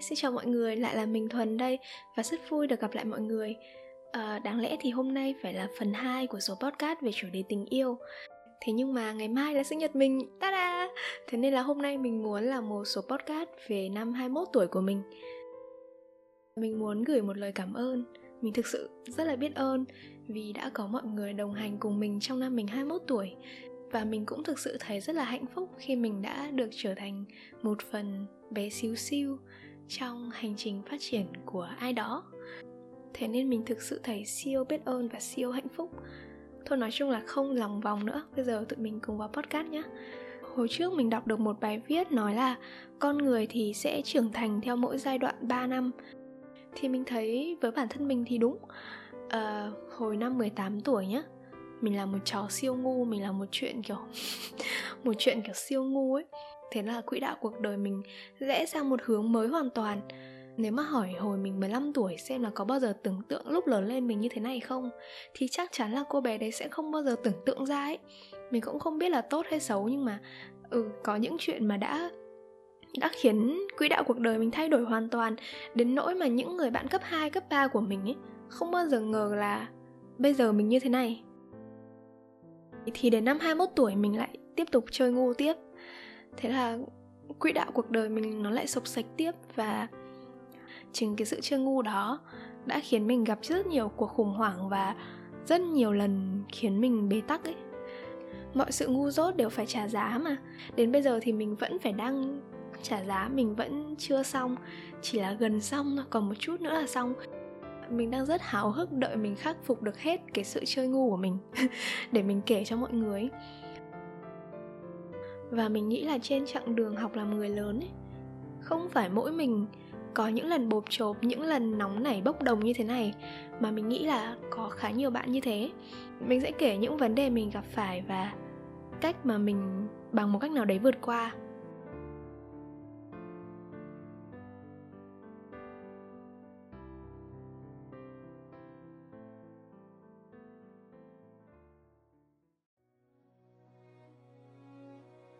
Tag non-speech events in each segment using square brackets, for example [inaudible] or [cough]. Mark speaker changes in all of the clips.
Speaker 1: Xin chào mọi người, lại là mình Thuần đây và rất vui được gặp lại mọi người. À, đáng lẽ thì hôm nay phải là phần 2 của số podcast về chủ đề tình yêu. Thế nhưng mà ngày mai là sinh nhật mình, ta-da! Thế nên là hôm nay mình muốn làm một số podcast về năm 21 tuổi của mình. Mình muốn gửi một lời cảm ơn. Mình thực sự rất là biết ơn vì đã có mọi người đồng hành cùng mình trong năm mình 21 tuổi và mình cũng thực sự thấy rất là hạnh phúc khi mình đã được trở thành một phần bé xíu xiu trong hành trình phát triển của ai đó. Thế nên mình thực sự thấy siêu biết ơn và siêu hạnh phúc. Thôi nói chung là không lòng vòng nữa bây giờ tụi mình cùng vào podcast nhé hồi trước mình đọc được một bài viết nói là con người thì sẽ trưởng thành theo mỗi giai đoạn 3 năm. Thì mình thấy với bản thân mình thì đúng. À, hồi năm 18 tuổi nhá mình là một chó siêu ngu mình là một chuyện kiểu [laughs] một chuyện kiểu siêu ngu ấy thế là quỹ đạo cuộc đời mình rẽ sang một hướng mới hoàn toàn. Nếu mà hỏi hồi mình 15 tuổi xem là có bao giờ tưởng tượng lúc lớn lên mình như thế này không Thì chắc chắn là cô bé đấy sẽ không bao giờ tưởng tượng ra ấy. Mình cũng không biết là tốt hay xấu nhưng mà ừ, có những chuyện mà đã đã khiến quỹ đạo cuộc đời mình thay đổi hoàn toàn Đến nỗi mà những người bạn cấp 2, cấp 3 của mình ấy Không bao giờ ngờ là bây giờ mình như thế này. Thì đến năm 21 tuổi mình lại tiếp tục chơi ngu tiếp thế là quỹ đạo cuộc đời mình nó lại sộc sạch tiếp và chính cái sự chơi ngu đó đã khiến mình gặp rất nhiều cuộc khủng hoảng và rất nhiều lần khiến mình bế tắc ấy. Mọi sự ngu dốt đều phải trả giá mà. Đến bây giờ thì mình vẫn phải đang trả giá, mình vẫn chưa xong. Chỉ là gần xong thôi, còn một chút nữa là xong. Mình đang rất háo hức đợi mình khắc phục được hết cái sự chơi ngu của mình [laughs] để mình kể cho mọi người. ấy và mình nghĩ là trên chặng đường học làm người lớn ấy, không phải mỗi mình có những lần bộp chộp, những lần nóng nảy bốc đồng như thế này, mà mình nghĩ là có khá nhiều bạn như thế. Mình sẽ kể những vấn đề mình gặp phải và cách mà mình bằng một cách nào đấy vượt qua.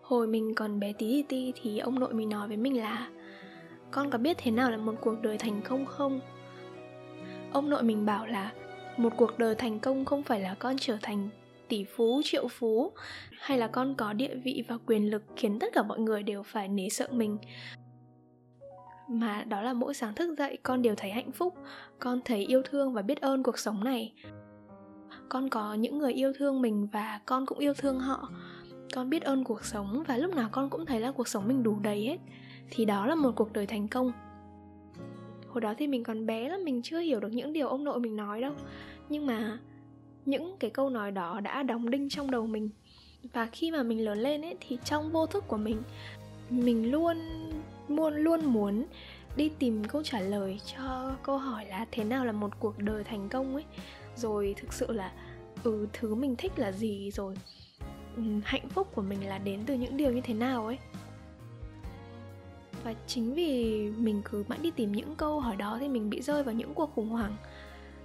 Speaker 1: Hồi mình còn bé tí ti thì ông nội mình nói với mình là Con có biết thế nào là một cuộc đời thành công không? Ông nội mình bảo là một cuộc đời thành công không phải là con trở thành tỷ phú, triệu phú Hay là con có địa vị và quyền lực khiến tất cả mọi người đều phải nể sợ mình mà đó là mỗi sáng thức dậy con đều thấy hạnh phúc con thấy yêu thương và biết ơn cuộc sống này con có những người yêu thương mình và con cũng yêu thương họ con biết ơn cuộc sống và lúc nào con cũng thấy là cuộc sống mình đủ đầy hết. Thì đó là một cuộc đời thành công. Hồi đó thì mình còn bé lắm, mình chưa hiểu được những điều ông nội mình nói đâu. Nhưng mà những cái câu nói đó đã đóng đinh trong đầu mình. Và khi mà mình lớn lên ấy, thì trong vô thức của mình mình luôn luôn luôn muốn đi tìm câu trả lời cho câu hỏi là thế nào là một cuộc đời thành công ấy. Rồi thực sự là ừ thứ mình thích là gì rồi hạnh phúc của mình là đến từ những điều như thế nào ấy. Và chính vì mình cứ mãi đi tìm những câu hỏi đó thì mình bị rơi vào những cuộc khủng hoảng.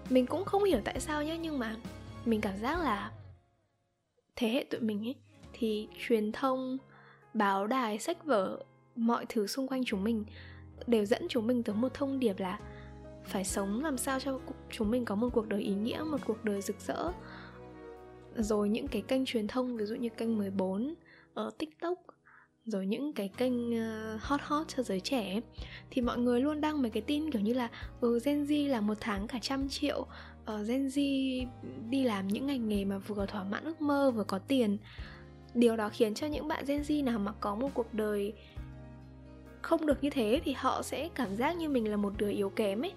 Speaker 1: Mình cũng không hiểu tại sao nhé nhưng mà mình cảm giác là thế hệ tụi mình ấy, thì truyền thông, báo đài, sách vở, mọi thứ xung quanh chúng mình đều dẫn chúng mình tới một thông điệp là phải sống làm sao cho chúng mình có một cuộc đời ý nghĩa, một cuộc đời rực rỡ rồi những cái kênh truyền thông ví dụ như kênh 14 ở ờ, TikTok rồi những cái kênh uh, hot hot cho giới trẻ thì mọi người luôn đăng mấy cái tin kiểu như là ừ Gen Z là một tháng cả trăm triệu uh, Gen Z đi làm những ngành nghề mà vừa thỏa mãn ước mơ vừa có tiền. Điều đó khiến cho những bạn Gen Z nào mà có một cuộc đời không được như thế thì họ sẽ cảm giác như mình là một đứa yếu kém ấy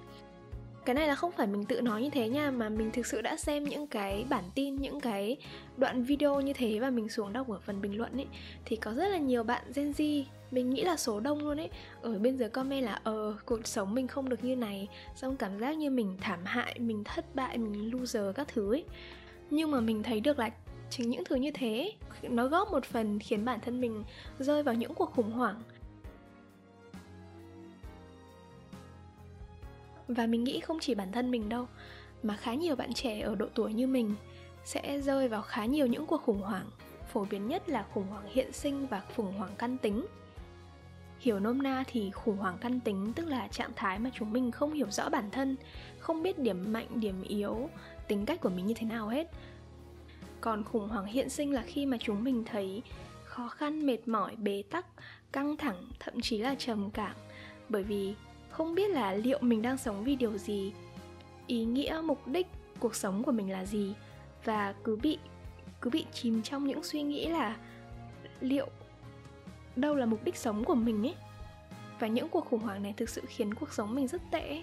Speaker 1: cái này là không phải mình tự nói như thế nha, mà mình thực sự đã xem những cái bản tin, những cái đoạn video như thế và mình xuống đọc ở phần bình luận ấy, thì có rất là nhiều bạn Gen Z, mình nghĩ là số đông luôn ấy, ở bên dưới comment là ờ cuộc sống mình không được như này. Xong cảm giác như mình thảm hại, mình thất bại, mình loser các thứ ấy. Nhưng mà mình thấy được là chính những thứ như thế, nó góp một phần khiến bản thân mình rơi vào những cuộc khủng hoảng. Và mình nghĩ không chỉ bản thân mình đâu, mà khá nhiều bạn trẻ ở độ tuổi như mình sẽ rơi vào khá nhiều những cuộc khủng hoảng, phổ biến nhất là khủng hoảng hiện sinh và khủng hoảng căn tính. Hiểu nôm na thì khủng hoảng căn tính, tức là trạng thái mà chúng mình không hiểu rõ bản thân, không biết điểm mạnh, điểm yếu, tính cách của mình như thế nào hết. Còn khủng hoảng hiện sinh là khi mà chúng mình thấy khó khăn, mệt mỏi, bế tắc, căng thẳng, thậm chí là trầm cảm. Bởi vì không biết là liệu mình đang sống vì điều gì, ý nghĩa, mục đích cuộc sống của mình là gì. Và cứ bị cứ bị chìm trong những suy nghĩ là liệu đâu là mục đích sống của mình ấy. Và những cuộc khủng hoảng này thực sự khiến cuộc sống mình rất tệ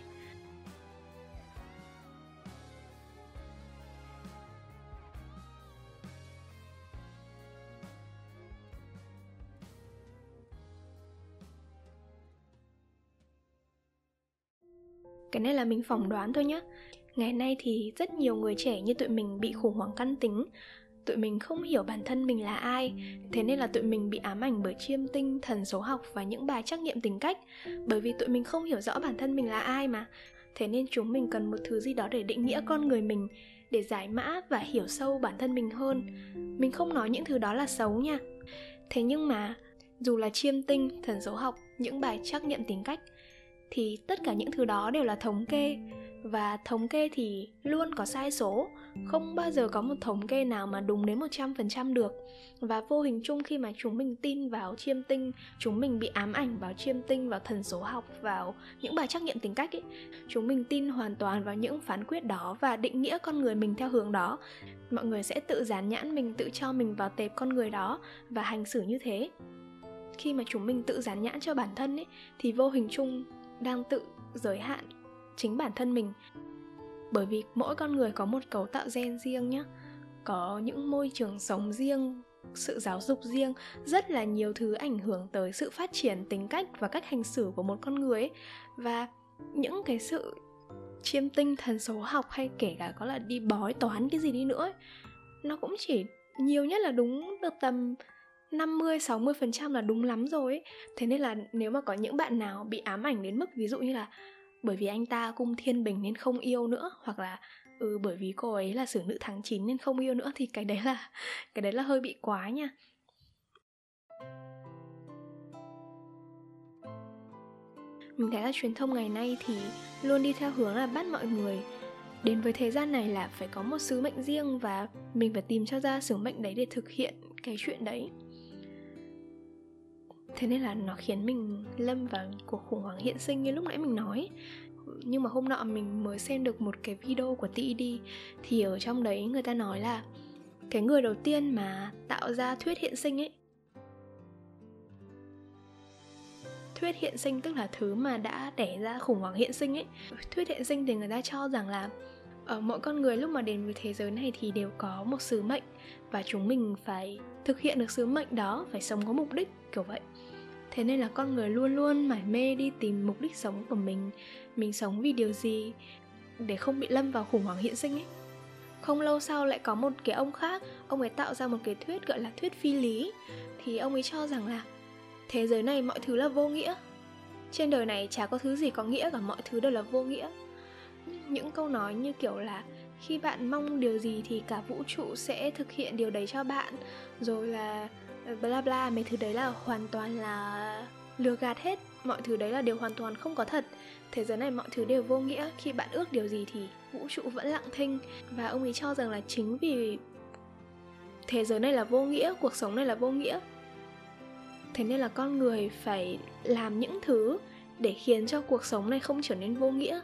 Speaker 1: cái này là mình phỏng đoán thôi nhé ngày nay thì rất nhiều người trẻ như tụi mình bị khủng hoảng căn tính. Tụi mình không hiểu bản thân mình là ai. Thế nên là tụi mình bị ám ảnh bởi chiêm tinh thần số học và những bài trắc nghiệm tính cách. Bởi vì tụi mình không hiểu rõ bản thân mình là ai mà. Thế nên chúng mình cần một thứ gì đó để định nghĩa con người mình để giải mã và hiểu sâu bản thân mình hơn. Mình không nói những thứ đó là xấu nha. Thế nhưng mà dù là chiêm tinh thần số học những bài trắc nghiệm tính cách thì tất cả những thứ đó đều là thống kê. Và thống kê thì luôn có sai số. Không bao giờ có một thống kê nào mà đúng đến 100% được. Và vô hình chung khi mà chúng mình tin vào chiêm tinh, chúng mình bị ám ảnh vào chiêm tinh, vào thần số học, vào những bài trắc nghiệm tính cách ấy, chúng mình tin hoàn toàn vào những phán quyết đó và định nghĩa con người mình theo hướng đó. Mọi người sẽ tự dán nhãn mình, tự cho mình vào tệp con người đó và hành xử như thế. Khi mà chúng mình tự dán nhãn cho bản thân ấy, thì vô hình chung đang tự giới hạn chính bản thân mình bởi vì mỗi con người có một cấu tạo gen riêng nhé có những môi trường sống riêng sự giáo dục riêng rất là nhiều thứ ảnh hưởng tới sự phát triển tính cách và cách hành xử của một con người ấy. và những cái sự chiêm tinh thần số học hay kể cả có là đi bói toán cái gì đi nữa ấy, nó cũng chỉ nhiều nhất là đúng được tầm 50 60% là đúng lắm rồi ấy. Thế nên là nếu mà có những bạn nào bị ám ảnh đến mức ví dụ như là bởi vì anh ta cung thiên bình nên không yêu nữa, hoặc là ừ bởi vì cô ấy là sử nữ tháng 9 nên không yêu nữa, thì cái đấy là, [laughs] cái đấy là hơi bị quá nha mình thấy là truyền thông ngày nay thì luôn đi theo hướng là bắt mọi người đến với thế gian này là phải có một sứ mệnh riêng và mình phải tìm cho ra sứ mệnh đấy để thực hiện cái chuyện đấy thế nên là nó khiến mình lâm vào cuộc khủng hoảng hiện sinh như lúc nãy mình nói. Nhưng mà hôm nọ mình mới xem được một cái video của TED thì ở trong đấy người ta nói là cái người đầu tiên mà tạo ra thuyết hiện sinh ấy. Thuyết hiện sinh tức là thứ mà đã đẻ ra khủng hoảng hiện sinh ấy. Thuyết hiện sinh thì người ta cho rằng là ờ, ở mỗi con người lúc mà đến với thế giới này thì đều có một sứ mệnh và chúng mình phải thực hiện được sứ mệnh đó, phải sống có mục đích, kiểu vậy thế nên là con người luôn luôn mải mê đi tìm mục đích sống của mình. Mình sống vì điều gì để không bị lâm vào khủng hoảng hiện sinh ấy? Không lâu sau lại có một cái ông khác, ông ấy tạo ra một cái thuyết gọi là thuyết phi lý. Thì ông ấy cho rằng là thế giới này mọi thứ là vô nghĩa. Trên đời này chả có thứ gì có nghĩa, cả mọi thứ đều là vô nghĩa. Những câu nói như kiểu là khi bạn mong điều gì thì cả vũ trụ sẽ thực hiện điều đấy cho bạn. Rồi là Ờ, bla bla, mấy thứ đấy là hoàn toàn là lừa gạt hết. Mọi thứ đấy là điều hoàn toàn không có thật. Thế giới này mọi thứ đều vô nghĩa. Khi bạn ước điều gì thì vũ trụ vẫn lặng thinh. Và ông ấy cho rằng là chính vì thế giới này là vô nghĩa, cuộc sống này là vô nghĩa, thế nên là con người phải làm những thứ để khiến cho cuộc sống này không trở nên vô nghĩa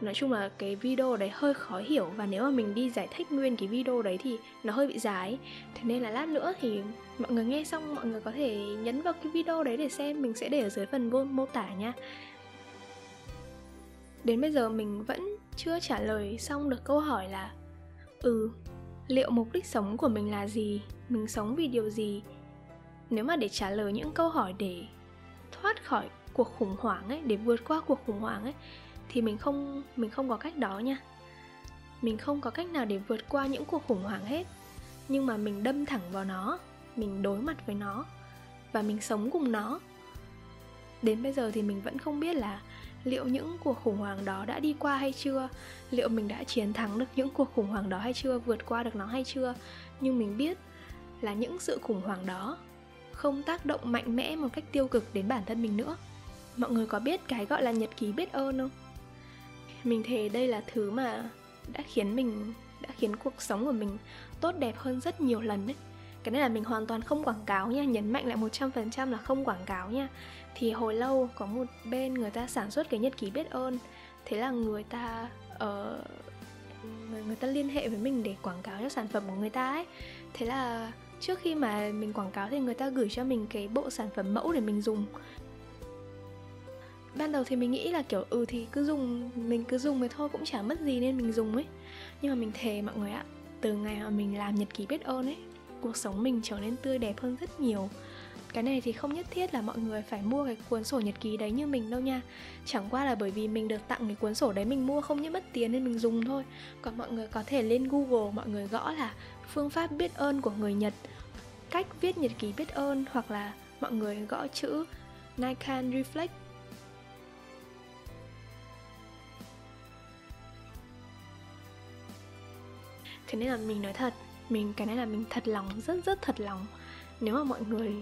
Speaker 1: nói chung là cái video đấy hơi khó hiểu và nếu mà mình đi giải thích nguyên cái video đấy thì nó hơi bị dài. Thế nên là lát nữa thì mọi người nghe xong mọi người có thể nhấn vào cái video đấy để xem, mình sẽ để ở dưới phần mô tả nha. Đến bây giờ mình vẫn chưa trả lời xong được câu hỏi là ừ liệu mục đích sống của mình là gì? Mình sống vì điều gì? Nếu mà để trả lời những câu hỏi để thoát khỏi cuộc khủng hoảng ấy, để vượt qua cuộc khủng hoảng ấy thì mình không mình không có cách đó nha. Mình không có cách nào để vượt qua những cuộc khủng hoảng hết. Nhưng mà mình đâm thẳng vào nó, mình đối mặt với nó, và mình sống cùng nó. Đến bây giờ thì mình vẫn không biết là liệu những cuộc khủng hoảng đó đã đi qua hay chưa, liệu mình đã chiến thắng được những cuộc khủng hoảng đó hay chưa, vượt qua được nó hay chưa. Nhưng mình biết là những sự khủng hoảng đó không tác động mạnh mẽ một cách tiêu cực đến bản thân mình nữa. Mọi người có biết cái gọi là nhật ký biết ơn không? Mình thề đây là thứ mà đã khiến mình đã khiến cuộc sống của mình tốt đẹp hơn rất nhiều lần đấy cái này là mình hoàn toàn không quảng cáo nha nhấn mạnh lại 100% là không quảng cáo nha. Thì hồi lâu có một bên người ta sản xuất cái nhật ký biết ơn thế là người ta uh, người, người ta liên hệ với mình để quảng cáo cho sản phẩm của người ta ấy. Thế là trước khi mà mình quảng cáo thì người ta gửi cho mình cái bộ sản phẩm mẫu để mình dùng ban đầu thì mình nghĩ là kiểu ừ thì cứ dùng, mình cứ dùng thì thôi, cũng chả mất gì nên mình dùng ấy. Nhưng mà mình thề mọi người ạ, từ ngày mà mình làm nhật ký biết ơn ấy, cuộc sống mình trở nên tươi đẹp hơn rất nhiều. Cái này thì không nhất thiết là mọi người phải mua cái cuốn sổ nhật ký đấy như mình đâu nha. Chẳng qua là bởi vì mình được tặng cái cuốn sổ đấy mình mua không những mất tiền nên mình dùng thôi. Còn mọi người có thể lên google, mọi người gõ là phương pháp biết ơn của người nhật, cách viết nhật ký biết ơn hoặc là mọi người gõ chữ Nikon Reflect. Thế nên là mình nói thật, mình, cái này là mình thật lòng, rất rất thật lòng. Nếu mà mọi người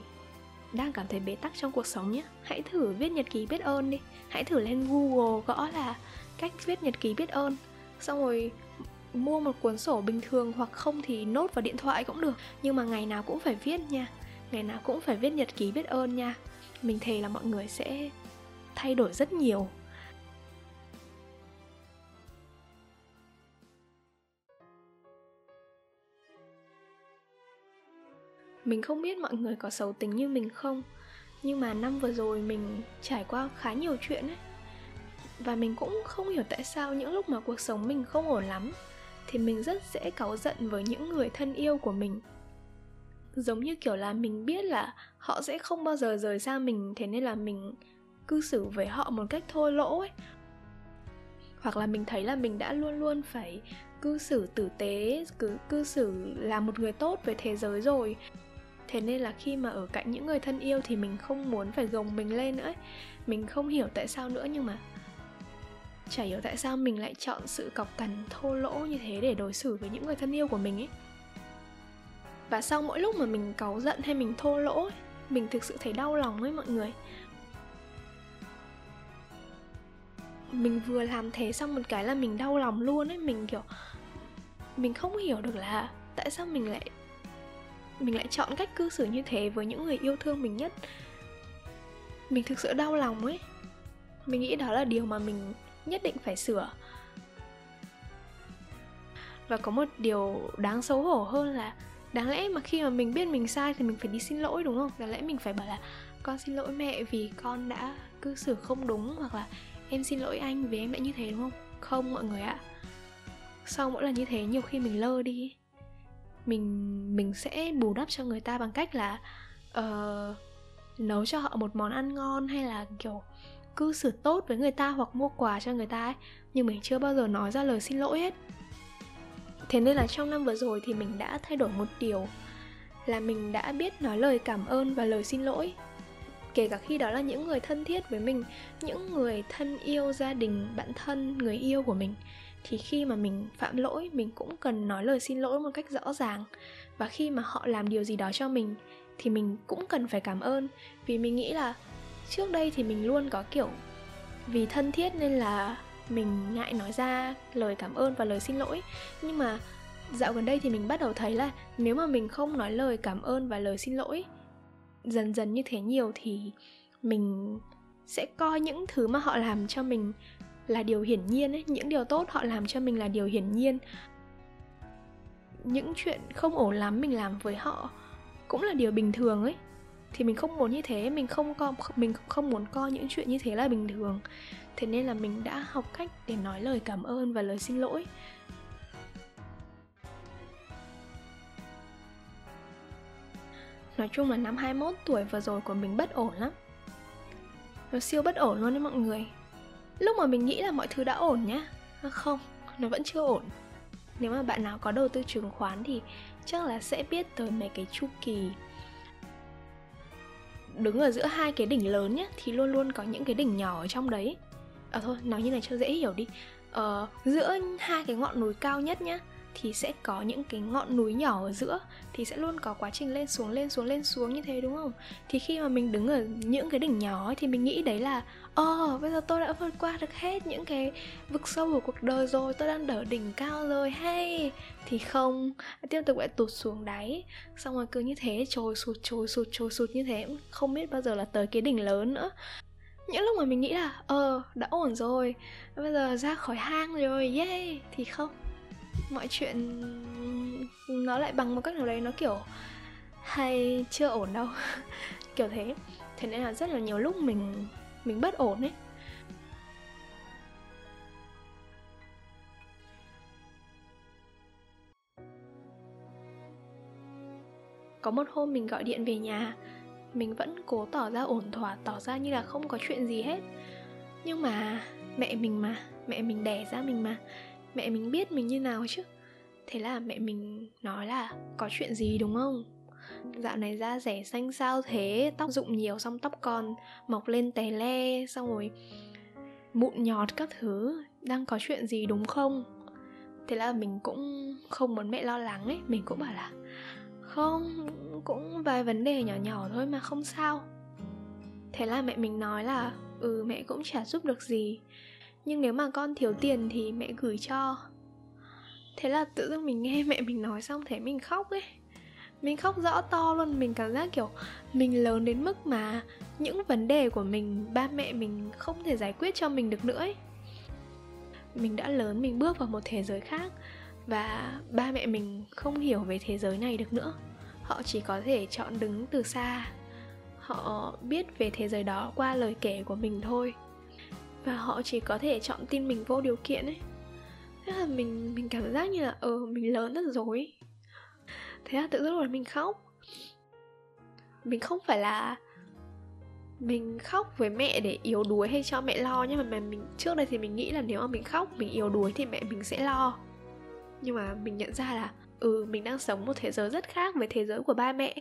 Speaker 1: đang cảm thấy bế tắc trong cuộc sống nhé, hãy thử viết nhật ký biết ơn đi. Hãy thử lên google gõ là cách viết nhật ký biết ơn. Xong rồi mua một cuốn sổ bình thường hoặc không thì nốt vào điện thoại cũng được. Nhưng mà ngày nào cũng phải viết nha. Ngày nào cũng phải viết nhật ký biết ơn nha. Mình thề là mọi người sẽ thay đổi rất nhiều. Mình không biết mọi người có xấu tính như mình không, nhưng mà năm vừa rồi mình trải qua khá nhiều chuyện ấy. Và mình cũng không hiểu tại sao những lúc mà cuộc sống mình không ổn lắm, thì mình rất dễ cáu giận với những người thân yêu của mình. Giống như kiểu là mình biết là họ sẽ không bao giờ rời xa mình, thế nên là mình cư xử với họ một cách thô lỗ ấy. Hoặc là mình thấy là mình đã luôn luôn phải cư xử tử tế, cứ, cư xử là một người tốt với thế giới rồi thế nên là khi mà ở cạnh những người thân yêu thì mình không muốn phải gồng mình lên nữa ấy. mình không hiểu tại sao nữa nhưng mà chả hiểu tại sao mình lại chọn sự cọc cằn thô lỗ như thế để đối xử với những người thân yêu của mình ấy và sau mỗi lúc mà mình cáu giận hay mình thô lỗ ấy, mình thực sự thấy đau lòng ấy mọi người mình vừa làm thế xong một cái là mình đau lòng luôn ấy mình kiểu mình không hiểu được là tại sao mình lại mình lại chọn cách cư xử như thế với những người yêu thương mình nhất. Mình thực sự đau lòng ấy. Mình nghĩ đó là điều mà mình nhất định phải sửa. Và có một điều đáng xấu hổ hơn là, đáng lẽ mà khi mà mình biết mình sai thì mình phải đi xin lỗi, đúng không? Đáng lẽ mình phải bảo là, con xin lỗi mẹ vì con đã cư xử không đúng, hoặc là, em xin lỗi anh vì em đã như thế, đúng không? Không, mọi người ạ. Sau mỗi lần như thế, nhiều khi mình lơ đi mình mình sẽ bù đắp cho người ta bằng cách là uh, nấu cho họ một món ăn ngon hay là kiểu cư xử tốt với người ta hoặc mua quà cho người ta ấy. Nhưng mình chưa bao giờ nói ra lời xin lỗi hết. Thế nên là trong năm vừa rồi thì mình đã thay đổi một điều là mình đã biết nói lời cảm ơn và lời xin lỗi. Kể cả khi đó là những người thân thiết với mình những người thân yêu gia đình bạn thân người yêu của mình thì khi mà mình phạm lỗi, mình cũng cần nói lời xin lỗi một cách rõ ràng. Và khi mà họ làm điều gì đó cho mình, thì mình cũng cần phải cảm ơn. Vì mình nghĩ là trước đây thì mình luôn có kiểu vì thân thiết nên là mình ngại nói ra lời cảm ơn và lời xin lỗi. Nhưng mà dạo gần đây thì mình bắt đầu thấy là nếu mà mình không nói lời cảm ơn và lời xin lỗi dần dần như thế nhiều thì mình sẽ coi những thứ mà họ làm cho mình là điều hiển nhiên ấy. Những điều tốt họ làm cho mình là điều hiển nhiên. Những chuyện không ổn lắm mình làm với họ cũng là điều bình thường ấy. Thì mình không muốn như thế, mình không co, mình không muốn coi những chuyện như thế là bình thường. Thế nên là mình đã học cách để nói lời cảm ơn và lời xin lỗi. Nói chung là năm 21 tuổi vừa rồi của mình bất ổn lắm. Nó siêu bất ổn luôn đấy mọi người lúc mà mình nghĩ là mọi thứ đã ổn nhá. À, không nó vẫn chưa ổn. Nếu mà bạn nào có đầu tư chứng khoán thì chắc là sẽ biết tới mấy cái chu kỳ. Đứng ở giữa hai cái đỉnh lớn nhá thì luôn luôn có những cái đỉnh nhỏ ở trong đấy. À thôi nói như này cho dễ hiểu đi. Ờ, giữa hai cái ngọn núi cao nhất nhá thì sẽ có những cái ngọn núi nhỏ ở giữa thì sẽ luôn có quá trình lên xuống lên xuống lên xuống như thế đúng không? Thì khi mà mình đứng ở những cái đỉnh nhỏ ấy, thì mình nghĩ đấy là ồ oh, bây giờ tôi đã vượt qua được hết những cái vực sâu của cuộc đời rồi tôi đang ở đỉnh cao rồi hay! Thì không tiếp tục lại tụt xuống đáy. Xong rồi cứ như thế trồi sụt trồi sụt trồi sụt như thế không biết bao giờ là tới cái đỉnh lớn nữa. Những lúc mà mình nghĩ là ờ đã ổn rồi bây giờ ra khỏi hang rồi yeah thì không mọi chuyện nó lại bằng một cách nào đấy nó kiểu hay chưa ổn đâu. [laughs] Kiểu thế. Thế nên là rất là nhiều lúc mình mình bất ổn ấy. Có một hôm mình gọi điện về nhà, mình vẫn cố tỏ ra ổn thỏa, tỏ ra như là không có chuyện gì hết. Nhưng mà mẹ mình mà, mẹ mình đẻ ra mình mà mẹ mình biết mình như nào chứ? Thế là mẹ mình nói là có chuyện gì đúng không? Dạo này da rẻ xanh sao thế, tóc rụng nhiều xong tóc còn mọc lên tè le, xong rồi mụn nhọt các thứ. Đang có chuyện gì đúng không? Thế là mình cũng không muốn mẹ lo lắng ấy. Mình cũng bảo là không, cũng vài vấn đề nhỏ nhỏ thôi mà không sao. Thế là mẹ mình nói là ừ mẹ cũng chả giúp được gì nhưng nếu mà con thiếu tiền thì mẹ gửi cho. Thế là tự dưng mình nghe [laughs] mẹ mình nói xong thế mình khóc ấy. Mình khóc rõ to luôn, mình cảm giác kiểu mình lớn đến mức mà những vấn đề của mình, ba mẹ mình không thể giải quyết cho mình được nữa ấy. Mình đã lớn, mình bước vào một thế giới khác và ba mẹ mình không hiểu về thế giới này được nữa. Họ chỉ có thể chọn đứng từ xa. Họ biết về thế giới đó qua lời kể của mình thôi và họ chỉ có thể chọn tin mình vô điều kiện ấy. Thế là mình mình cảm giác như là ờ ừ, mình lớn rất rồi thế là tự dưng là mình khóc. Mình không phải là mình khóc với mẹ để yếu đuối hay cho mẹ lo nhưng mà mình trước đây thì mình nghĩ là nếu mà mình khóc mình yếu đuối thì mẹ mình sẽ lo. Nhưng mà mình nhận ra là ừ mình đang sống một thế giới rất khác với thế giới của ba mẹ.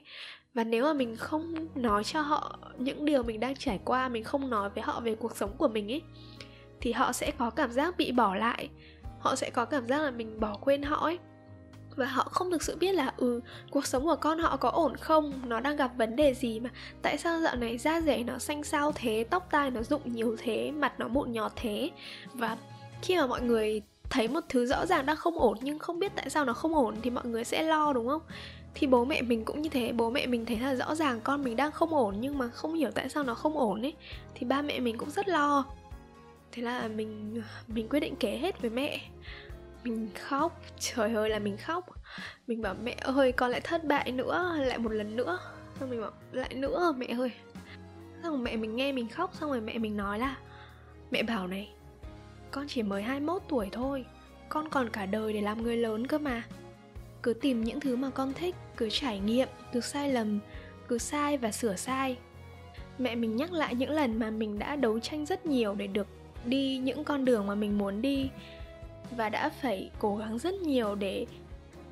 Speaker 1: Và nếu mà mình không nói cho họ những điều mình đang trải qua, mình không nói với họ về cuộc sống của mình ấy, thì họ sẽ có cảm giác bị bỏ lại. Họ sẽ có cảm giác là mình bỏ quên họ ấy. Và họ không thực sự biết là ừ cuộc sống của con họ có ổn không? Nó đang gặp vấn đề gì mà? Tại sao dạo này da rẻ nó xanh xao thế, tóc tai nó rụng nhiều thế, mặt nó mụn nhọt thế? Và khi mà mọi người thấy một thứ rõ ràng đang không ổn nhưng không biết tại sao nó không ổn thì mọi người sẽ lo, đúng không? Thì bố mẹ mình cũng như thế, bố mẹ mình thấy là rõ ràng con mình đang không ổn nhưng mà không hiểu tại sao nó không ổn ấy, thì ba mẹ mình cũng rất lo. Thế là mình mình quyết định kể hết với mẹ. Mình khóc, trời ơi là mình khóc. Mình bảo, mẹ ơi, con lại thất bại nữa, lại một lần nữa. Xong mình bảo, lại nữa, mẹ ơi. Xong rồi mẹ mình nghe mình khóc, xong rồi mẹ mình nói là, mẹ bảo này con chỉ mới 21 tuổi thôi. Con còn cả đời để làm người lớn cơ mà. Cứ tìm những thứ mà con thích, cứ trải nghiệm, cứ sai lầm, cứ sai và sửa sai. Mẹ mình nhắc lại những lần mà mình đã đấu tranh rất nhiều để được đi những con đường mà mình muốn đi. Và đã phải cố gắng rất nhiều để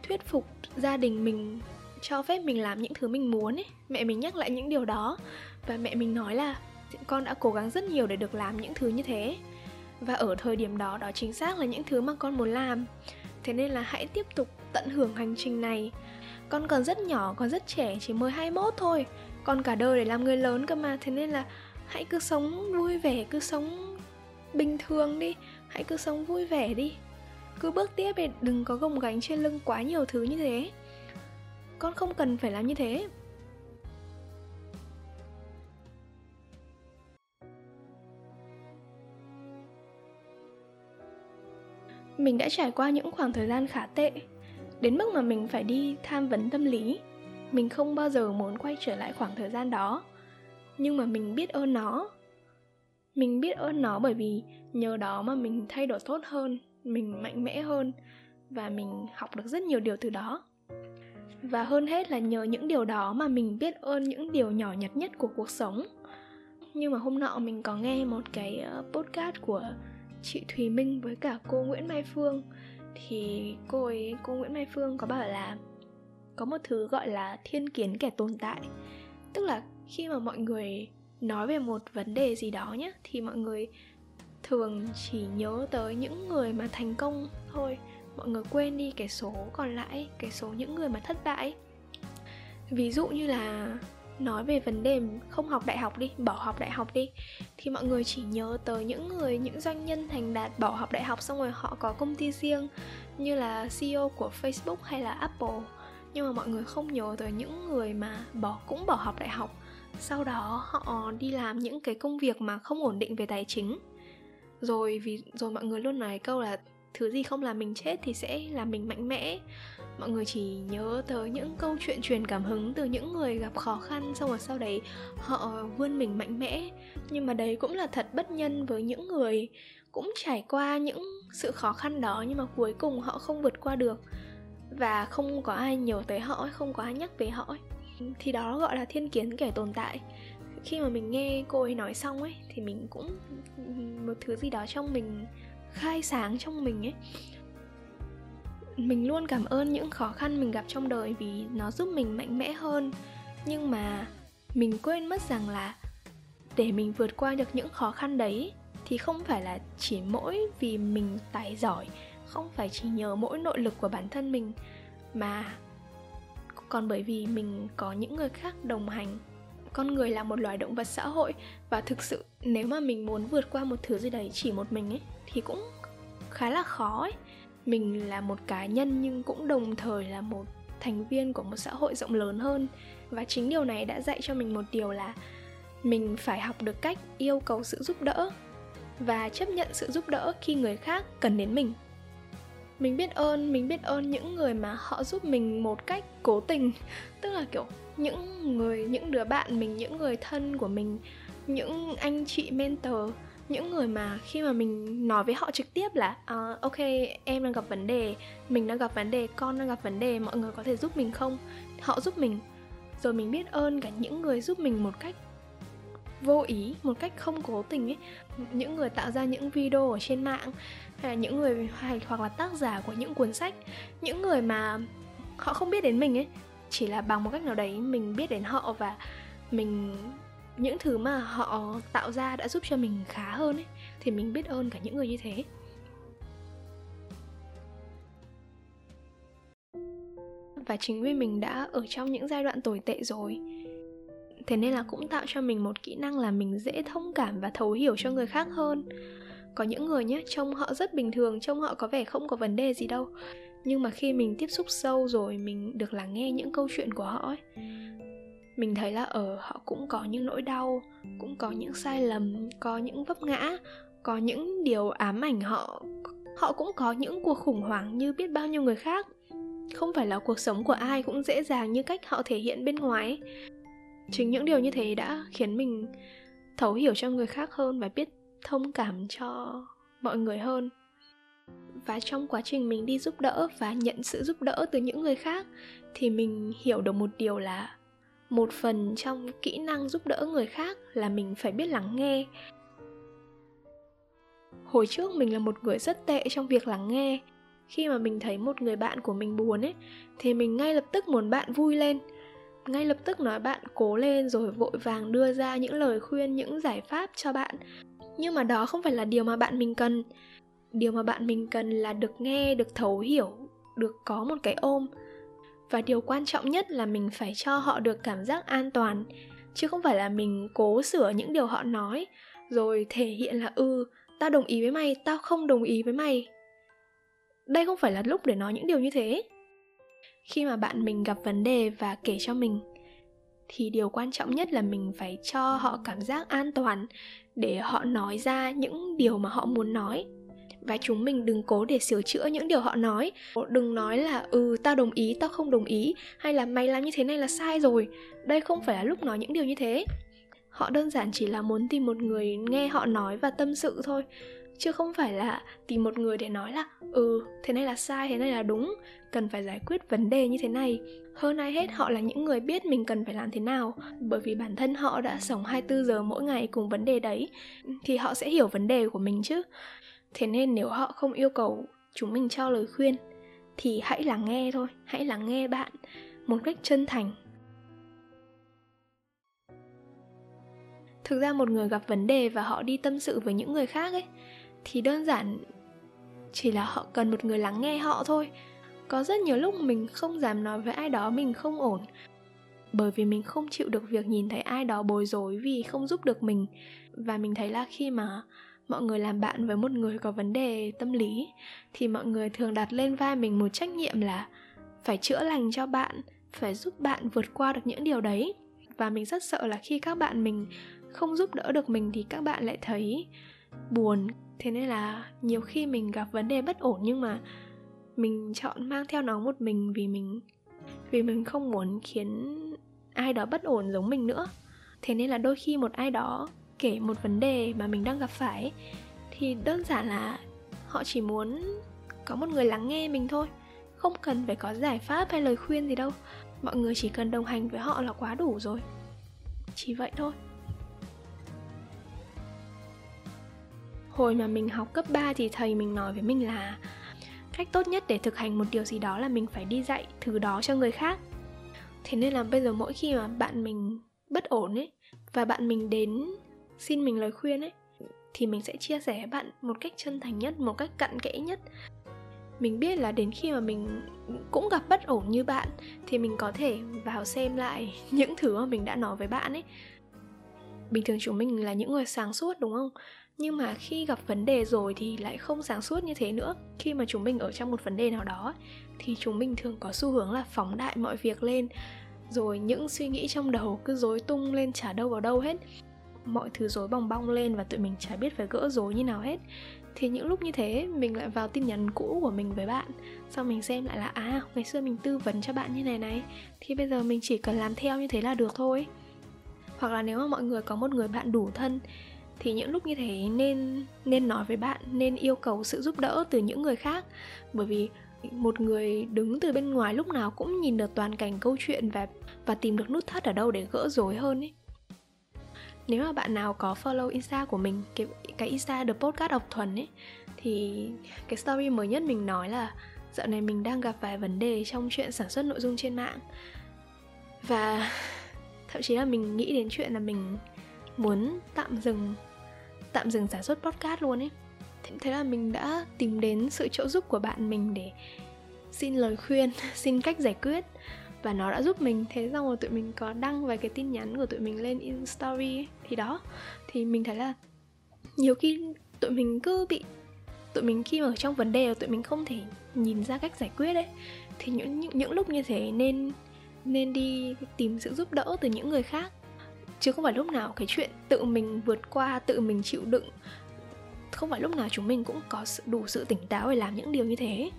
Speaker 1: thuyết phục gia đình mình, cho phép mình làm những thứ mình muốn ấy. Mẹ mình nhắc lại những điều đó và mẹ mình nói là con đã cố gắng rất nhiều để được làm những thứ như thế và ở thời điểm đó đó chính xác là những thứ mà con muốn làm. Thế nên là hãy tiếp tục tận hưởng hành trình này. Con còn rất nhỏ còn rất trẻ, chỉ mới 21 thôi. Còn cả đời để làm người lớn cơ mà. Thế nên là hãy cứ sống vui vẻ, cứ sống bình thường đi. Hãy cứ sống vui vẻ đi. Cứ bước tiếp để đừng có gồng gánh trên lưng quá nhiều thứ như thế. Con không cần phải làm như thế. Mình đã trải qua những khoảng thời gian khá tệ, đến mức mà mình phải đi tham vấn tâm lý. Mình không bao giờ muốn quay trở lại khoảng thời gian đó, nhưng mà mình biết ơn nó. Mình biết ơn nó bởi vì nhờ đó mà mình thay đổi tốt hơn, mình mạnh mẽ hơn và mình học được rất nhiều điều từ đó. Và hơn hết là nhờ những điều đó mà mình biết ơn những điều nhỏ nhặt nhất của cuộc sống. Nhưng mà hôm nọ mình có nghe một cái ờ, podcast của chị Thùy Minh với cả cô Nguyễn Mai Phương. Thì cô ấy, cô Nguyễn Mai Phương có bảo là có một thứ gọi là thiên kiến kẻ tồn tại. Tức là khi mà mọi người nói về một vấn đề gì đó nhé thì mọi người thường chỉ nhớ tới những người mà thành công thôi. Mọi người quên đi cái số còn lại, cái số những người mà thất bại. Ví dụ như là nói về vấn đề không học đại học đi, bỏ học đại học đi. Thì mọi người chỉ nhớ tới những người, những doanh nhân thành đạt bỏ học đại học xong rồi họ có công ty riêng, như là CEO của Facebook hay là Apple. Nhưng mà mọi người không nhớ tới những người mà bỏ, cũng bỏ học đại học. Sau đó họ đi làm những cái công việc mà không ổn định về tài chính. Rồi vì, rồi mọi người luôn nói câu là thứ gì không làm mình chết thì sẽ làm mình mạnh mẽ mọi người chỉ nhớ tới những câu chuyện truyền cảm hứng từ những người gặp khó khăn xong rồi sau đấy họ vươn mình mạnh mẽ. Nhưng mà đấy cũng là thật bất nhân với những người cũng trải qua những sự khó khăn đó nhưng mà cuối cùng họ không vượt qua được. Và không có ai nhớ tới họ không có ai nhắc về họ thì đó gọi là thiên kiến kẻ tồn tại. Khi mà mình nghe cô ấy nói xong ấy, thì mình cũng ừ, một thứ gì đó trong mình, khai sáng trong mình ấy mình luôn cảm ơn những khó khăn mình gặp trong đời vì nó giúp mình mạnh mẽ hơn. Nhưng mà mình quên mất rằng là để mình vượt qua được những khó khăn đấy thì không phải là chỉ mỗi vì mình tài giỏi, không phải chỉ nhờ mỗi nội lực của bản thân mình, mà còn bởi vì mình có những người khác đồng hành. Con người là một loài động vật xã hội và thực sự nếu mà mình muốn vượt qua một thứ gì đấy chỉ một mình ấy, thì cũng khá là khó ấy mình là một cá nhân nhưng cũng đồng thời là một thành viên của một xã hội rộng lớn hơn. Và chính điều này đã dạy cho mình một điều là mình phải học được cách yêu cầu sự giúp đỡ và chấp nhận sự giúp đỡ khi người khác cần đến mình. Mình biết ơn, mình biết ơn những người mà họ giúp mình một cách cố tình. Tức là, kiểu, những người, những đứa bạn mình, những người thân của mình, những anh chị, mentor những người mà khi mà mình nói với họ trực tiếp là uh, ok em đang gặp vấn đề mình đang gặp vấn đề con đang gặp vấn đề mọi người có thể giúp mình không? Họ giúp mình. Rồi mình biết ơn cả những người giúp mình một cách vô ý một cách không cố tình ấy. Những người tạo ra những video ở trên mạng hay là những người hay hoặc là tác giả của những cuốn sách. Những người mà họ không biết đến mình ấy chỉ là bằng một cách nào đấy mình biết đến họ và mình những thứ mà họ tạo ra đã giúp cho mình khá hơn ấy, thì mình biết ơn cả những người như thế. Và chính vì mình đã ở trong những giai đoạn tồi tệ rồi, thế nên là cũng tạo cho mình một kỹ năng là mình dễ thông cảm và thấu hiểu cho người khác hơn. Có những người nhé trông họ rất bình thường, trông họ có vẻ không có vấn đề gì đâu. Nhưng mà khi mình tiếp xúc sâu rồi, mình được lắng nghe những câu chuyện của họ ấy mình thấy là ở họ cũng có những nỗi đau, cũng có những sai lầm, có những vấp ngã, có những điều ám ảnh họ. Họ cũng có những cuộc khủng hoảng như biết bao nhiêu người khác. Không phải là cuộc sống của ai cũng dễ dàng như cách họ thể hiện bên ngoài. Chính những điều như thế đã khiến mình thấu hiểu cho người khác hơn và biết thông cảm cho mọi người hơn. Và trong quá trình mình đi giúp đỡ và nhận sự giúp đỡ từ những người khác thì mình hiểu được một điều là một phần trong kỹ năng giúp đỡ người khác là mình phải biết lắng nghe. Hồi trước mình là một người rất tệ trong việc lắng nghe. Khi mà mình thấy một người bạn của mình buồn ấy, thì mình ngay lập tức muốn bạn vui lên. Ngay lập tức nói bạn cố lên rồi vội vàng đưa ra những lời khuyên, những giải pháp cho bạn. Nhưng mà đó không phải là điều mà bạn mình cần. Điều mà bạn mình cần là được nghe, được thấu hiểu, được có một cái ôm và điều quan trọng nhất là mình phải cho họ được cảm giác an toàn, chứ không phải là mình cố sửa những điều họ nói, rồi thể hiện là ừ tao đồng ý với mày, tao không đồng ý với mày. Đây không phải là lúc để nói những điều như thế. Khi mà bạn mình gặp vấn đề và kể cho mình, thì điều quan trọng nhất là mình phải cho họ cảm giác an toàn để họ nói ra những điều mà họ muốn nói và chúng mình đừng cố để sửa chữa những điều họ nói. Đừng nói là ừ tao đồng ý, tao không đồng ý, hay là mày làm như thế này là sai rồi. Đây không phải là lúc nói những điều như thế. Họ đơn giản chỉ là muốn tìm một người nghe họ nói và tâm sự thôi, chứ không phải là tìm một người để nói là ừ thế này là sai, thế này là đúng, cần phải giải quyết vấn đề như thế này. Hơn ai hết, họ là những người biết mình cần phải làm thế nào. Bởi vì bản thân họ đã sống 24 giờ mỗi ngày cùng vấn đề đấy, thì họ sẽ hiểu vấn đề của mình chứ thế nên nếu họ không yêu cầu chúng mình cho lời khuyên, thì hãy lắng nghe thôi, hãy lắng nghe bạn một cách chân thành. Thực ra một người gặp vấn đề và họ đi tâm sự với những người khác ấy, thì đơn giản chỉ là họ cần một người lắng nghe họ thôi. Có rất nhiều lúc mình không dám nói với ai đó mình không ổn, bởi vì mình không chịu được việc nhìn thấy ai đó bối rối vì không giúp được mình. Và mình thấy là khi mà mọi người làm bạn với một người có vấn đề tâm lý, thì mọi người thường đặt lên vai mình một trách nhiệm là phải chữa lành cho bạn, phải giúp bạn vượt qua được những điều đấy. Và mình rất sợ là khi các bạn mình không giúp đỡ được mình thì các bạn lại thấy buồn. Thế nên là nhiều khi mình gặp vấn đề bất ổn nhưng mà mình chọn mang theo nó một mình vì mình vì mình không muốn khiến ai đó bất ổn giống mình nữa. Thế nên là đôi khi một ai đó kể một vấn đề mà mình đang gặp phải thì đơn giản là họ chỉ muốn có một người lắng nghe mình thôi, không cần phải có giải pháp hay lời khuyên gì đâu. Mọi người chỉ cần đồng hành với họ là quá đủ rồi. Chỉ vậy thôi. Hồi mà mình học cấp 3 thì thầy mình nói với mình là cách tốt nhất để thực hành một điều gì đó là mình phải đi dạy thứ đó cho người khác. Thế nên là bây giờ mỗi khi mà bạn mình bất ổn ấy, và bạn mình đến xin mình lời khuyên ấy, thì mình sẽ chia sẻ với bạn một cách chân thành nhất, một cách cặn kẽ nhất. Mình biết là đến khi mà mình cũng gặp bất ổn như bạn, thì mình có thể vào xem lại [laughs] những thứ mà mình đã nói với bạn ấy. Bình thường chúng mình là những người sáng suốt, đúng không? Nhưng mà khi gặp vấn đề rồi thì lại không sáng suốt như thế nữa. Khi mà chúng mình ở trong một vấn đề nào đó thì chúng mình thường có xu hướng là phóng đại mọi việc lên. Rồi những suy nghĩ trong đầu cứ rối tung lên chả đâu vào đâu hết mọi thứ rối bong bong lên và tụi mình chả biết phải gỡ rối như nào hết. Thì những lúc như thế, mình lại vào tin nhắn cũ của mình với bạn. Xong mình xem lại là à ngày xưa mình tư vấn cho bạn như này này, thì bây giờ mình chỉ cần làm theo như thế là được thôi. Hoặc là nếu mà mọi người có một người bạn đủ thân, thì những lúc như thế nên nên nói với bạn, nên yêu cầu sự giúp đỡ từ những người khác. Bởi vì một người đứng từ bên ngoài lúc nào cũng nhìn được toàn cảnh câu chuyện và và tìm được nút thắt ở đâu để gỡ rối hơn ấy nếu mà bạn nào có follow insta của mình, cái cái insta the podcast độc thuần ấy, thì cái story mới nhất mình nói là dạo này mình đang gặp vài vấn đề trong chuyện sản xuất nội dung trên mạng. Và [laughs] thậm chí là mình nghĩ đến chuyện là mình muốn tạm dừng tạm dừng sản xuất podcast luôn ấy. Thế là mình đã tìm đến sự trợ giúp của bạn mình để xin lời khuyên, [laughs] xin cách giải quyết và nó đã giúp mình thế xong rồi tụi mình có đăng vài cái tin nhắn của tụi mình lên in story ấy. thì đó thì mình thấy là nhiều khi tụi mình cứ bị tụi mình khi mà ở trong vấn đề tụi mình không thể nhìn ra cách giải quyết ấy. Thì những những, những lúc như thế nên nên đi tìm sự giúp đỡ từ những người khác. Chứ không phải lúc nào cái chuyện tự mình vượt qua tự mình chịu đựng không phải lúc nào chúng mình cũng có đủ sự tỉnh táo để làm những điều như thế.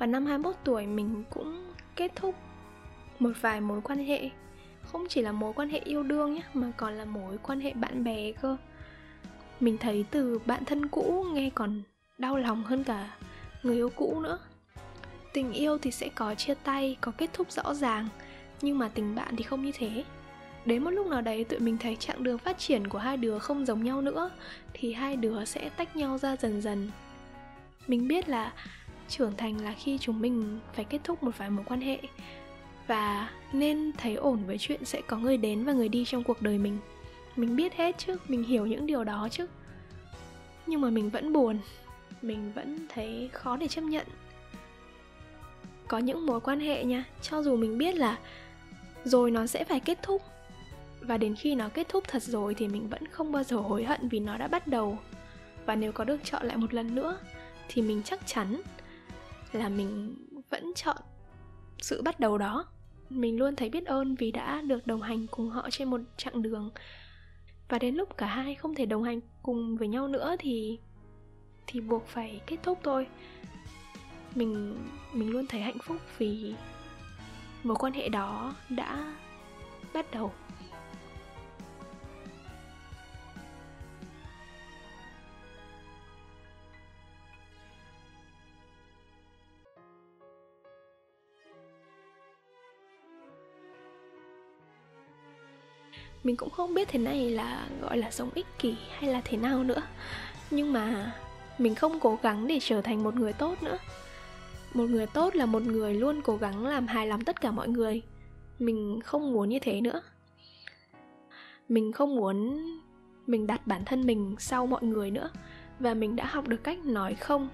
Speaker 1: Và năm 21 tuổi mình cũng kết thúc một vài mối quan hệ. Không chỉ là mối quan hệ yêu đương nhé Mà còn là mối quan hệ bạn bè cơ. Mình thấy từ bạn thân cũ nghe còn đau lòng hơn cả người yêu cũ nữa. Tình yêu thì sẽ có chia tay, có kết thúc rõ ràng Nhưng mà tình bạn thì không như thế. Đến một lúc nào đấy tụi mình thấy chặng đường phát triển của hai đứa không giống nhau nữa Thì hai đứa sẽ tách nhau ra dần dần. Mình biết là trưởng thành là khi chúng mình phải kết thúc một vài mối quan hệ. Và nên thấy ổn với chuyện sẽ có người đến và người đi trong cuộc đời mình. Mình biết hết chứ, mình hiểu những điều đó chứ. Nhưng mà mình vẫn buồn, mình vẫn thấy khó để chấp nhận. Có những mối quan hệ nha, cho dù mình biết là rồi nó sẽ phải kết thúc, và đến khi nó kết thúc thật rồi thì mình vẫn không bao giờ hối hận vì nó đã bắt đầu. Và nếu có được chọn lại một lần nữa thì mình chắc chắn là mình vẫn chọn sự bắt đầu đó. Mình luôn thấy biết ơn vì đã được đồng hành cùng họ trên một chặng đường. Và đến lúc cả hai không thể đồng hành cùng với nhau nữa thì thì buộc phải kết thúc thôi. Mình mình luôn thấy hạnh phúc vì mối quan hệ đó đã bắt đầu. Mình cũng không biết thế này là gọi là sống ích kỷ hay là thế nào nữa. Nhưng mà mình không cố gắng để trở thành một người tốt nữa. Một người tốt là một người luôn cố gắng làm hài lòng tất cả mọi người. Mình không muốn như thế nữa. Mình không muốn mình đặt bản thân mình sau mọi người nữa. Và mình đã học được cách nói không.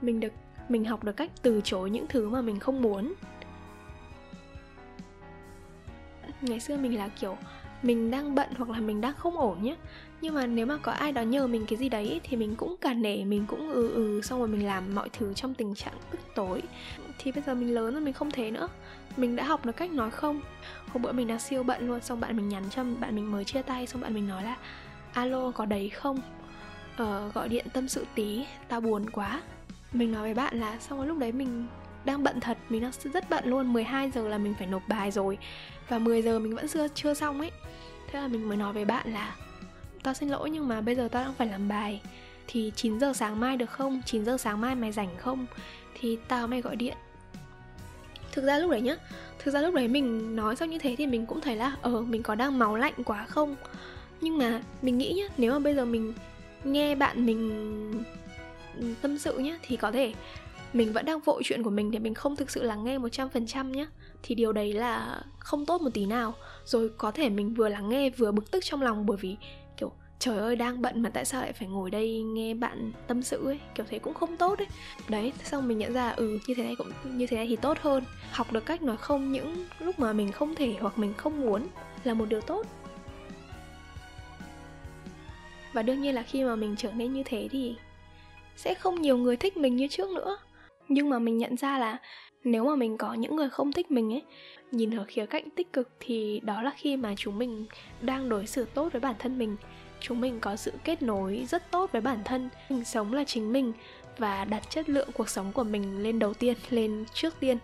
Speaker 1: Mình được, mình học được cách từ chối những thứ mà mình không muốn ngày xưa mình là kiểu mình đang bận hoặc là mình đang không ổn nhé nhưng mà nếu mà có ai đó nhờ mình cái gì đấy thì mình cũng cả nể mình cũng ừ ừ xong rồi mình làm mọi thứ trong tình trạng tức tối. Thì bây giờ mình lớn rồi mình không thế nữa. Mình đã học được cách nói không. Hôm bữa mình đang siêu bận luôn xong bạn mình nhắn cho bạn mình mới chia tay xong bạn mình nói là alo có đấy không? Ờ, gọi điện tâm sự tí tao buồn quá. Mình nói với bạn là xong rồi lúc đấy mình đang bận thật, mình đang rất bận luôn. 12 giờ là mình phải nộp bài rồi và 10 giờ mình vẫn chưa chưa xong ấy. Thế là mình mới nói với bạn là, tao xin lỗi nhưng mà bây giờ tao đang phải làm bài. Thì 9 giờ sáng mai được không? 9 giờ sáng mai mày rảnh không? Thì tao mày gọi điện. Thực ra lúc đấy nhá, thực ra lúc đấy mình nói xong như thế thì mình cũng thấy là ờ mình có đang máu lạnh quá không? Nhưng mà mình nghĩ nhá, nếu mà bây giờ mình nghe bạn mình tâm sự nhá, thì có thể mình vẫn đang vội chuyện của mình thì mình không thực sự lắng nghe 100% nhé thì điều đấy là không tốt một tí nào. Rồi có thể mình vừa lắng nghe vừa bực tức trong lòng bởi vì, kiểu, trời ơi, đang bận mà tại sao lại phải ngồi đây nghe bạn tâm sự ấy? Kiểu thế cũng không tốt ấy. Đấy, xong mình nhận ra ừ như thế này cũng, như thế này thì tốt hơn. Học được cách nói không những lúc mà mình không thể hoặc mình không muốn là một điều tốt. Và đương nhiên là khi mà mình trở nên như thế thì sẽ không nhiều người thích mình như trước nữa nhưng mà mình nhận ra là nếu mà mình có những người không thích mình ấy, nhìn ở khía cạnh tích cực thì đó là khi mà chúng mình đang đối xử tốt với bản thân mình. Chúng mình có sự kết nối rất tốt với bản thân. Mình sống là chính mình và đặt chất lượng cuộc sống của mình lên đầu tiên, [laughs] lên trước tiên.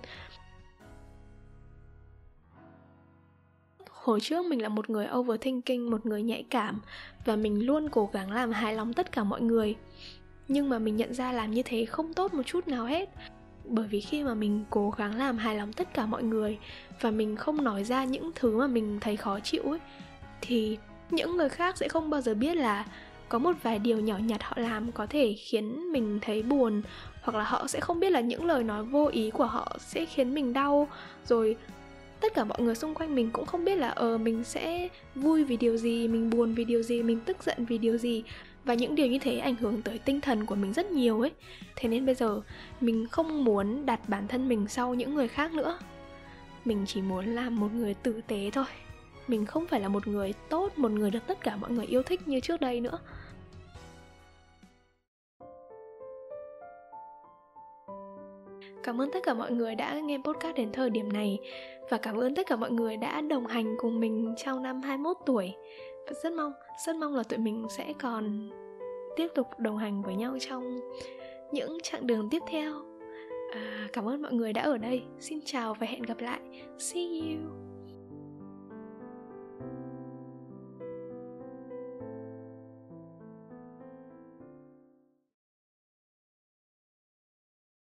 Speaker 1: Hồi trước mình là một người overthinking, một người nhạy cảm và mình luôn cố gắng làm hài lòng tất cả mọi người nhưng mà mình nhận ra làm như thế không tốt một chút nào hết. Bởi vì khi mà mình cố gắng làm hài lòng tất cả mọi người và mình không nói ra những thứ mà mình thấy khó chịu ấy, thì những người khác sẽ không bao giờ biết là có một vài điều nhỏ nhặt họ làm có thể khiến mình thấy buồn, hoặc là họ sẽ không biết là những lời nói vô ý của họ sẽ khiến mình đau. Rồi tất cả mọi người xung quanh mình cũng không biết là ờ mình sẽ vui vì điều gì, mình buồn vì điều gì, mình tức giận vì điều gì và những điều như thế ảnh hưởng tới tinh thần của mình rất nhiều ấy. Thế nên bây giờ, mình không muốn đặt bản thân mình sau những người khác nữa. Mình chỉ muốn làm một người tử tế thôi. Mình không phải là một người tốt, một người được tất cả mọi người yêu thích như trước đây nữa. Cảm ơn tất cả mọi người đã nghe podcast đến thời điểm này. Và cảm ơn tất cả mọi người đã đồng hành cùng mình trong năm 21 tuổi rất mong rất mong là tụi mình sẽ còn tiếp tục đồng hành với nhau trong những chặng đường tiếp theo. À, cảm ơn mọi người đã ở đây. Xin chào và hẹn gặp lại. See you.